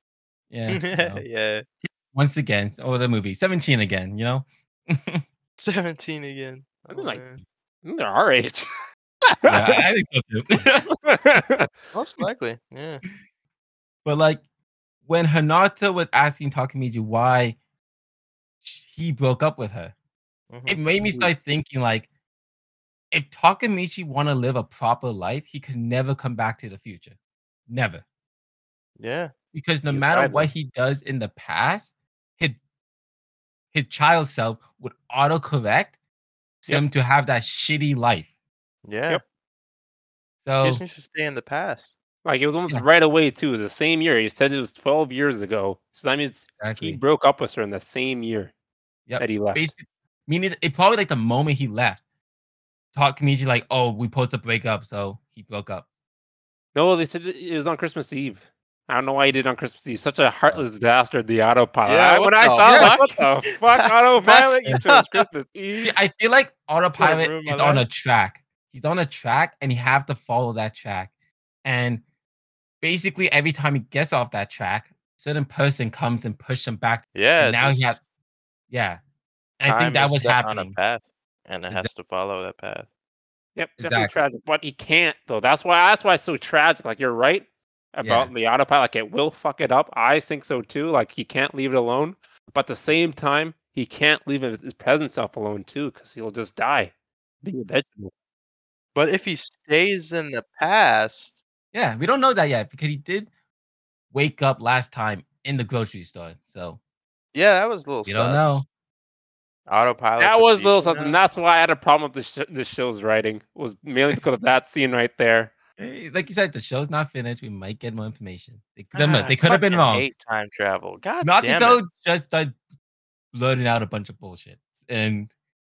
Yeah. you know. yeah. Once again, or the movie, 17 again, you know? 17 again. I mean, Oh, like- man. Mm, They're our age. yeah, I think so too. Most likely. Yeah. But like when Hanata was asking Takamichi why he broke up with her, Mhm. it made me start thinking like if Takamichi want to live a proper life, he could never come back to the future. Never. Yeah. Because no You're matter what man. he does in the past, his his child self would autocorrect Yep. him to have that shitty life. Yeah. Yep. So He just needs to stay in the past. like it was almost Yeah. right away too. The same year. He said it was twelve years ago. So that means exactly. he broke up with her in the same year Yep. that he left. Basically, meaning it probably like the moment he left, Takamichi like, oh, we supposed to break up, so he broke up. No, they said it it was on Christmas Eve. I don't know why he did it on Christmas Eve. Such a heartless bastard, the autopilot. Yeah, I- what when I the saw it, I was like, fuck? what the fuck, autopilot? You chose. Christmas Eve. See, I feel like autopilot is on a track. He's on a track and you have to follow that track. And basically every time he gets off that track, certain person comes and pushes him back. Yeah. and now he just has yeah. And I think that is was set happening. on a path, and it Exact- has to follow that path. Yep, definitely Exactly. tragic. But he can't though. That's why that's why it's so tragic. Like you're right about the autopilot. Like it will fuck it up. I think so too. Like he can't leave it alone. But at the same time, he can't leave his, his present self alone too, because he'll just die. Being a vegetable. But if he stays in the past, Yeah, we don't know that yet because he did wake up last time in the grocery store. So yeah, that was a little. we don't know. Autopilot. That was a little something. That's why I had a problem with this sh- this show's writing. Was mainly because of that scene right there. Eh, Like you said, the show's not finished. We might get more information. They could Ah, have, they could have been fucking wrong. Hate time travel. God Not damn it. just started blurting out a bunch of bullshit, and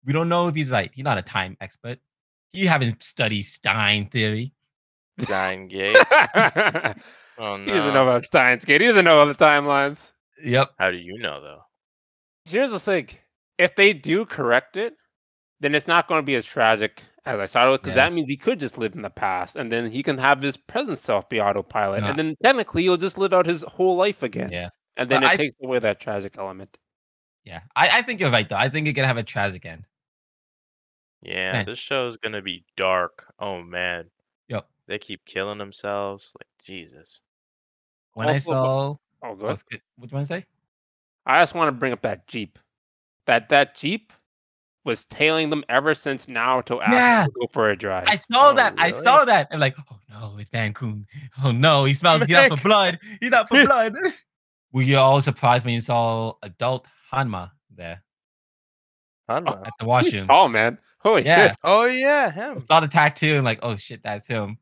we don't know if he's right. He's not a time expert. He haven't studied Stein theory. Stein Gate. Oh He doesn't know no. about Steins Gate. He doesn't know about the timelines. Yep. How do you know though? Here's the thing: if they do correct it, then it's not going to be as tragic as I started with, because Yeah. that means he could just live in the past, and then he can have his present self be autopilot, No. and then technically he'll just live out his whole life again, Yeah. and then But it I- takes away that tragic element. Yeah. I, I think you're right though. I think it could have a tragic end. Yeah, Man. this show is gonna be dark. Oh man. Yep. They keep killing themselves. Like Jesus. When I saw, Oh, oh, good. what do you want to say? I just want to bring up that Jeep. That that Jeep was tailing them ever since Naruto asked Yeah. to go for a drive. I saw Oh, that. I saw that. I'm like, oh no, it's Van Kun. Oh no, he smells. He's out for blood. He's out for blood. Were you all surprised when you saw adult Hanma there Hanma. at the He's washroom? tall, man. Holy Yeah. shit. Oh yeah, him. saw the tattoo and like, oh shit, that's him.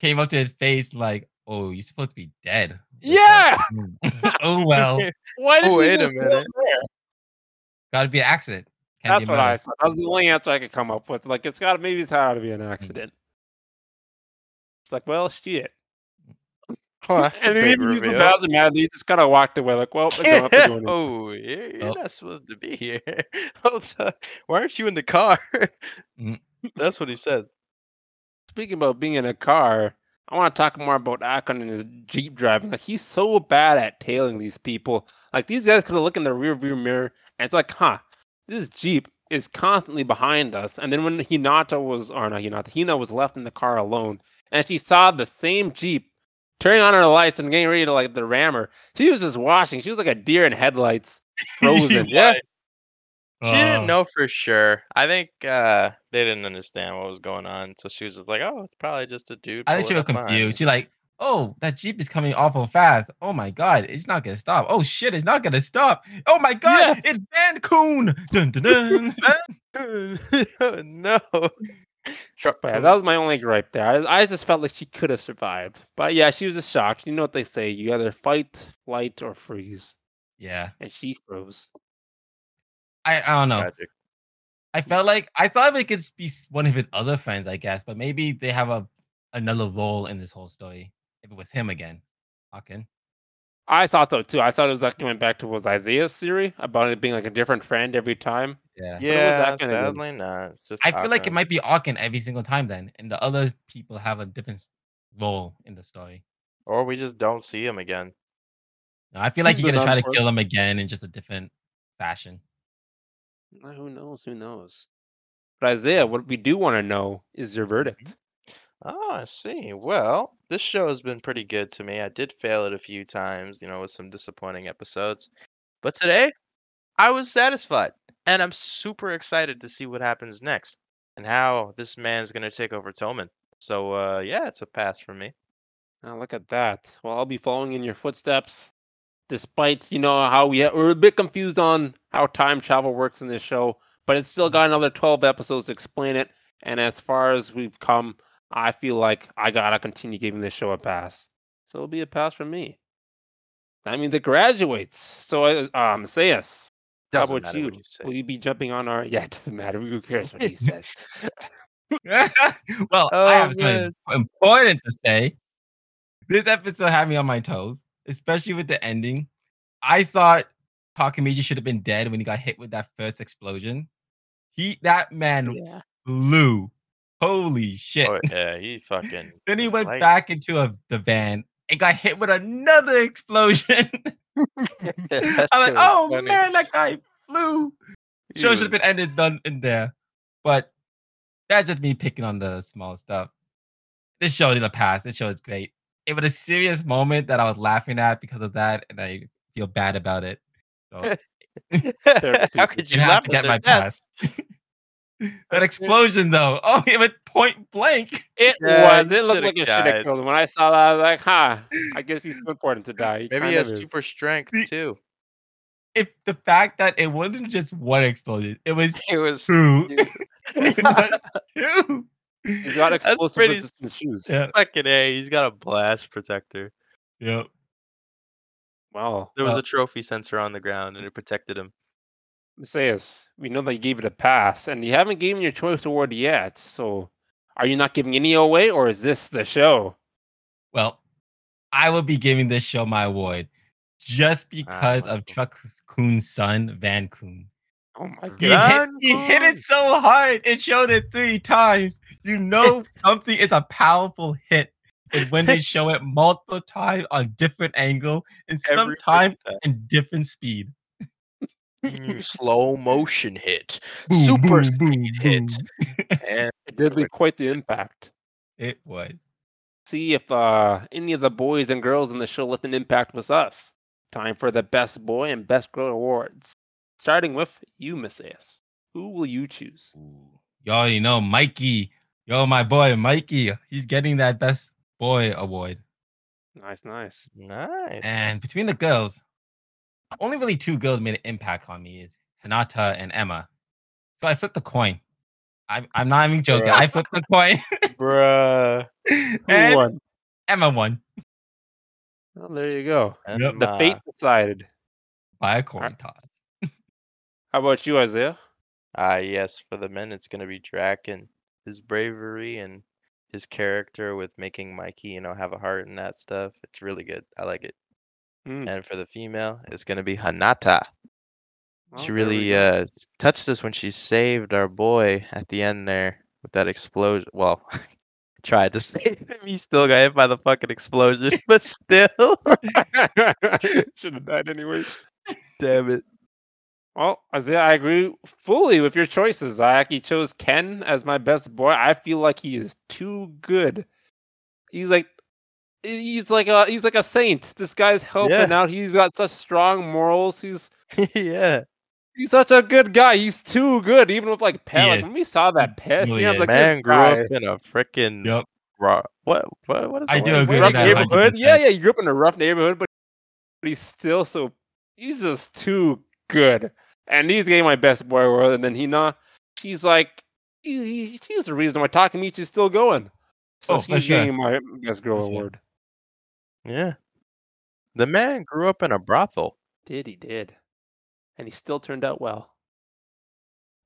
Came up to his face like, oh, you're supposed to be dead. Yeah. oh well, Why did Oh, he wait a go minute. there? gotta be an accident. Can't That's be a what I murder. said. That was the only answer I could come up with. Like, it's got to maybe it's had to be an accident. It's like, well, shit. Oh, that's and he even used the reveal. bathroom man. He just kind of walked away, like, well, I don't to oh, you're, you're Oh. not supposed to be here. Why aren't you in the car? Mm. That's what he said. Speaking about being in a car, I want to talk more about Akkun and his Jeep driving. Like, he's so bad at tailing these people. Like, these guys could look in the rear view mirror and it's like, huh, this Jeep is constantly behind us. And then when Hinata was, or not Hinata, Hina was left in the car alone, and she saw the same Jeep turning on her lights and getting ready to like the rammer, she was just watching. She was like a deer in headlights, frozen. Yeah. was. She didn't Oh. know for sure. I think uh, they didn't understand what was going on, so she was like, "Oh, it's probably just a dude." I think she was confused. me." She like, oh, that Jeep is coming awful fast. Oh my god, it's not gonna stop. Oh shit, it's not gonna stop. Oh my god, Yeah. it's Van Coon. Dun, dun, dun. no. Truck yeah, that was my only gripe there. I, I just felt like she could have survived. But yeah, she was just shocked. You know what they say: you either fight, flight, or freeze. yeah, And she froze. I, I don't know. Tragic. I felt like I thought it could be one of his other friends, I guess, but maybe they have a another role in this whole story. If it was him again, Hawken. I thought so too. I thought it was like going back to was Isaiah's theory about it being like a different friend every time. Yeah. Yeah, that gonna be? sadly not. Just I feel like it might be Akkun every single time then, and the other people have a different role in the story. or we just don't see him again. No, I feel like Who's you're gonna try to non-part? kill him again in just a different fashion. Who knows? Who knows? But Isaiah, what we do want to know is your mm-hmm. verdict. Oh, I see. Well, this show has been pretty good to me. I did fail it a few times, you know, with some disappointing episodes. But today, I was satisfied. And I'm super excited to see what happens next and how this man's going to take over Toman. So, uh, yeah, it's a pass for me. Now look at that. Well, I'll be following in your footsteps. Despite you know how we we're a bit confused on how time travel works in this show, but it's still got another twelve episodes to explain it. And as far as we've come, I feel like I gotta continue giving this show a pass. So it'll be a pass from me. I mean, the graduates. So, um, say us. How about you? you. Will you be jumping on our? Yeah, it doesn't matter. Who cares what he says? well, Oh, I have something important to say. This episode had me on my toes. especially with the ending. I thought Takamichi should have been dead when he got hit with that first explosion. He that man Yeah. flew. Holy shit. Oh, yeah, he fucking. then he went light. back into a, the van and got hit with another explosion. I'm like, oh funny. man, that guy flew. Show should have been ended done in there. But that's just me picking on the small stuff. This show is a pass. This show is great. It was a serious moment that I was laughing at because of that, and I feel bad about it. So How could you you have laugh to at get my deaths? pass. That explosion though. Oh, it went point blank. It Yeah, was. It looked like it should died. have killed him. When I saw that, I was like, huh. I guess he's too important to die. He Maybe he has is. super strength The- too. If the fact that it wasn't just one explosion, it was It was. two. It was two. He's got That's explosive pretty resistant shoes. Yeah. Fucking a, he's got a blast protector. Yep. Wow. There was Uh, a trophy sensor on the ground, and it protected him. Messias, we know that you gave it a pass, and you haven't given your choice award yet. So, are you not giving any away, or is this the show? Well, I will be giving this show my award just because wow. of Truck Kuhn's son, Van Kuhn. Oh my He god! hit, he hit it so hard, it showed it three times. You know something is a powerful hit. And when they show it multiple times on different angle and sometimes in different speed. Mm, slow motion hit, Boom, super boom, speed boom, hit, boom. and It did leave quite the impact. It was. See if uh, any of the boys and girls in the show left an impact with us. Time for the best boy and best girl awards. Starting with you, Messias. Who will you choose? You already know Mikey. Yo, my boy Mikey. He's getting that best boy award. Nice, nice. nice. And between the girls, only really two girls made an impact on me is Hinata and Emma. So I flipped the coin. I'm, I'm not even joking. Bruh. I flipped the coin. Bruh. Who and won? Emma won Well, there you go. Yep. The fate decided. by a coin toss. How about you, Isaiah? Ah, yes, for the men, it's gonna be Draken. His bravery and his character with making Mikey, you know, have a heart and that stuff. It's really good. I like it. Hmm, And for the female, it's gonna be Hanata. she really uh touched us when she saved our boy at the end there with that explosion. Well, tried to save him. He still got hit by the fucking explosion, but still, Should have died anyways. damn it. Well, Isaiah, I agree fully with your choices. I actually chose Ken as my best boy. I feel like he is too good. He's like he's like a he's like a saint. This guy's helping out. He's got such strong morals. He's yeah, he's such a good guy. He's too good. Even with like pet. Like when we saw that pet, really scene, I was like, man grew guy. up in a freaking Yep. raw. What? What? What is? I the do word? agree rough neighborhood. Yeah, yeah, he grew up in a rough neighborhood, but but he's still so he's just too good. And he's getting my best boy award, and then Hina, she's like he, he- she's the reason why Takamichi's still going. So Oh, for she's sure. getting my best girl For sure. award. Yeah, the man grew up in a brothel. Did he did. And he still turned out well.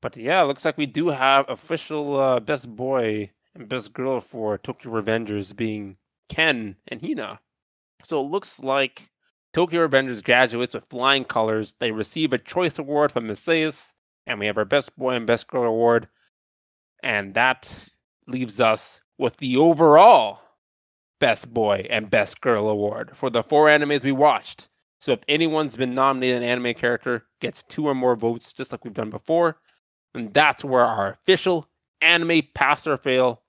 But yeah, looks like we do have official uh, best boy and best girl for Tokyo Revengers being Ken and Hina. So it looks like Tokyo Revengers graduates with flying colors. They receive a choice award from Messias, and we have our best boy and best girl award. And that leaves us with the overall best boy and best girl award for the four animes we watched. So if anyone's been nominated an anime character gets two or more votes, just like we've done before, and that's where our official anime pass or fail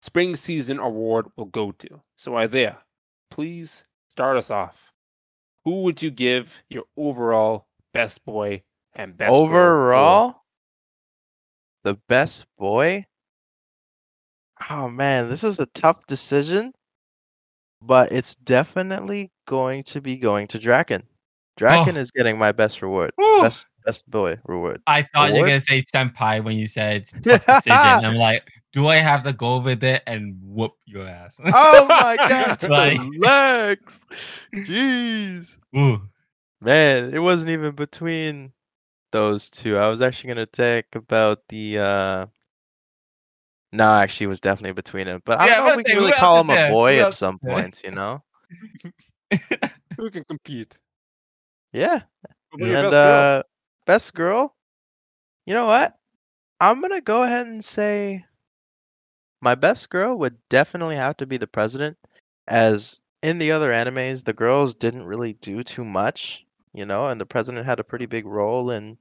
spring season award will go to. So Isaiah, please start us off. Who would you give your overall best boy and best? Overall, the best boy. Oh man, this is a tough decision, but it's definitely going to be going to Draken. Draken Oh. is getting my best reward. Whew. Best best boy reward. I thought you were Award? gonna say senpai when you said tough decision. I'm like, do I have to go with it and whoop your ass? Oh my god, Like- relax. Jeez. Ooh. Man, it wasn't even between those two. I was actually gonna talk about the uh no, actually it was definitely between them. But I Yeah, don't know if we can really call him is a boy Who at some is there? points, you know? Who can compete? Yeah. What and best girl? uh best girl? You know what? I'm gonna go ahead and say my best girl would definitely have to be the president, as in the other animes, the girls didn't really do too much, you know, and the president had a pretty big role in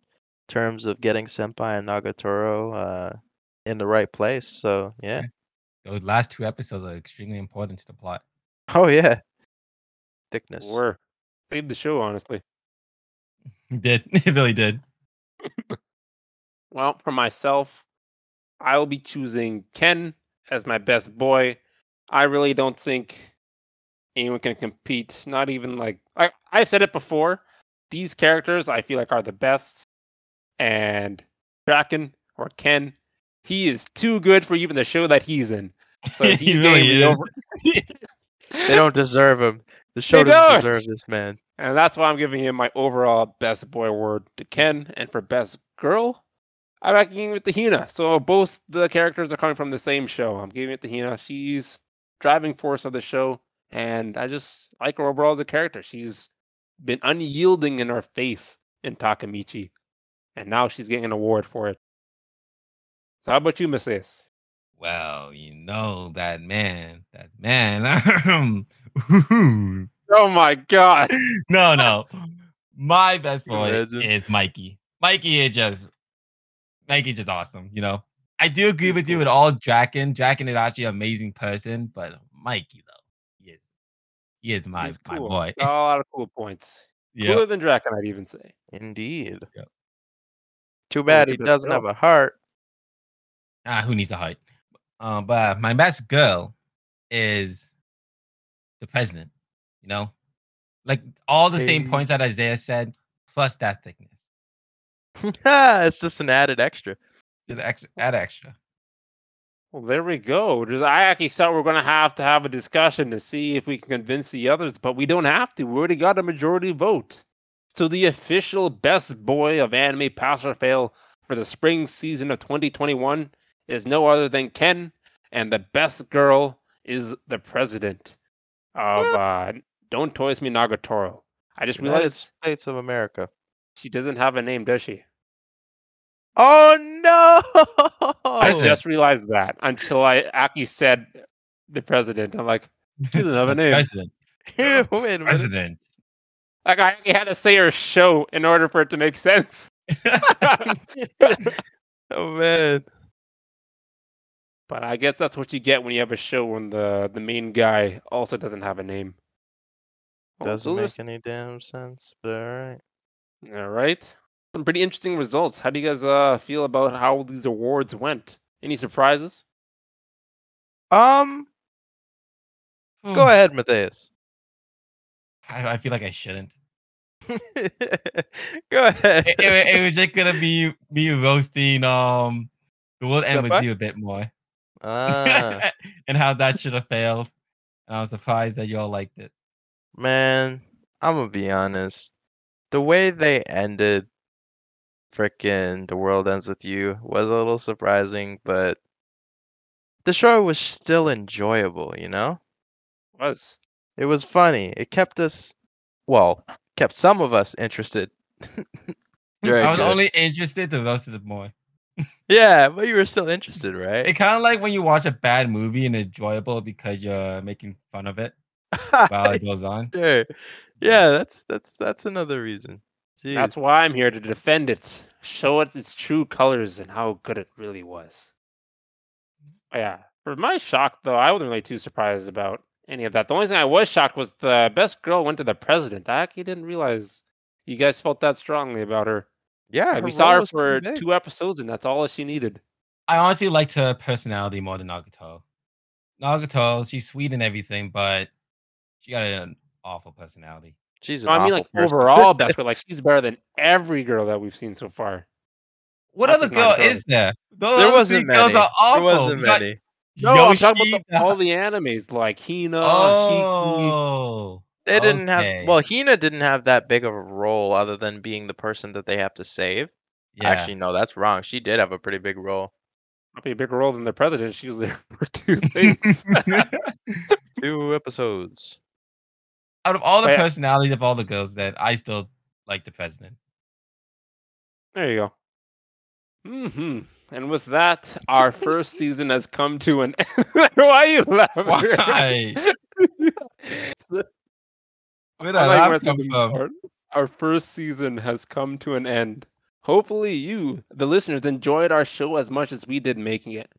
terms of getting Senpai and Nagatoro uh, in the right place. So yeah. Those last two episodes are extremely important to the plot. Oh yeah. Thickness. Were saved the show, honestly. It did. It really did. Well, for myself, I will be choosing Ken as my best boy. I really don't think anyone can compete. Not even like I I said it before. These characters I feel like are the best, and Kraken or Ken, he is too good for even the show that he's in. So He he's really is. over. They don't deserve him. The show They doesn't don't. deserve this man. And that's why I'm giving him my overall best boy award to Ken. And for best girl, I'm ranking with the Hina. So both the characters are coming from the same show. I'm giving it to Hina. She's driving force of the show. And I just like her overall as a character. She's been unyielding in her faith in Takamichi. And now she's getting an award for it. So how about you, Messias? Well, you know that man. That man. Um, oh my god. no, no. My best boy is Mikey. Mikey is just Mikey just awesome, you know. I do agree He's with you cool. with all Draken. Draken is actually an amazing person, but Mikey though, he is he is my He's my boy. Got a lot of cool points. yeah. Cooler than Draken, I'd even say. Indeed. Yep. Too bad he doesn't have a heart. Ah, who needs a height? Uh, but my best girl is the president. You know, like all the same points that Isaiah said, plus that thickness. it's just an added extra. Just extra, add extra. Well, there we go. Just, I actually thought we are going to have to have a discussion to see if we can convince the others, but we don't have to. We already got a majority vote. So the official best boy of anime pass or fail for the spring season of 2021 is no other than Ken, and the best girl is the president of uh, Don't Toys Me Nagatoro. I just United realized States of America. she doesn't have a name, does she? Oh no! I just realized that until I actually said the president. I'm like, she doesn't have a name. President. Wait a. President. Like I had to say her show in order for it to make sense. oh man. But I guess that's what you get when you have a show when the the main guy also doesn't have a name. Doesn't so make this- any damn sense, but alright. All right. Some pretty interesting results. How do you guys uh feel about how these awards went? Any surprises? Um, Hmm. go ahead, Matthias. I, I feel like I shouldn't. go ahead. It, it- it was just gonna be me roasting um the world end with you a bit more. Ah, and how that should have failed. And I was surprised that you all liked it. man, I'm gonna be honest. The way they ended frickin' The World Ends With You was a little surprising, but the show was still enjoyable, you know? Was It was funny. It kept us, well, kept some of us interested. I was good. only interested to roast it more. Yeah, but you were still interested, right? It kind of like when you watch a bad movie and enjoyable because you're making fun of it while it goes on. sure. Yeah, that's that's that's another reason. Jeez. that's why I'm here to defend it, show it its true colors and how good it really was. Yeah. For my shock though, I wasn't really too surprised about any of that. The only thing I was shocked was the best girl went to the president. I actually didn't realize you guys felt that strongly about her. Yeah. Like, we saw her for two episodes, and that's all she needed. I honestly liked her personality more than Nagato. Nagato, she's sweet and everything, but she got an awful personality. She's an No, I mean, like person. overall, best girl. Like she's better than every girl that we've seen so far. What That's other girl Nagato. is there? Those there wasn't three girls many. are awful. There wasn't got many. No, I'm talking about the, all the animes like Hina, Hiki. Oh. They didn't okay. have. Well, Hina didn't have that big of a role other than being the person that they have to save. yeah. Actually, no, that's wrong. She did have a pretty big role. Probably a bigger role than the president. She was there for two things. Two episodes. out of all the But- personalities of all the girls, that I still like the president. There you go. hmm And with that, our first season has come to an end. Why are you laughing? Why? Where I like that where come something from? part- Our first season has come to an end. Hopefully, you, the listeners, enjoyed our show as much as we did making it.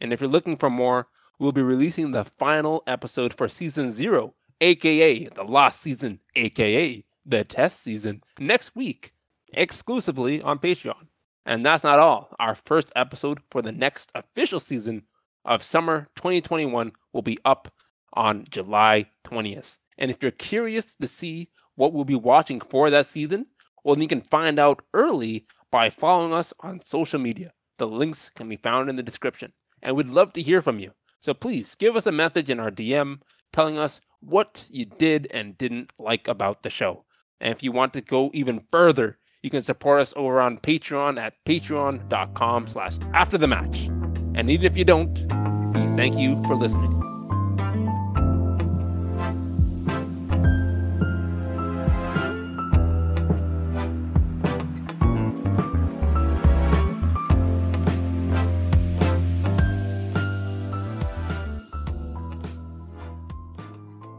And if you're looking for more, we'll be releasing the final episode for season zero, aka the last season, aka the test season, next week, exclusively on Patreon. And that's not all. Our first episode for the next official season of summer 2021 will be up on July 20th. And if you're curious to see what we'll be watching for that season, well, then you can find out early by following us on social media. The links can be found in the description. And we'd love to hear from you. So please give us a message in our DM telling us what you did and didn't like about the show. And if you want to go even further, you can support us over on Patreon at patreon.com slash after the match. And even if you don't, we thank you for listening.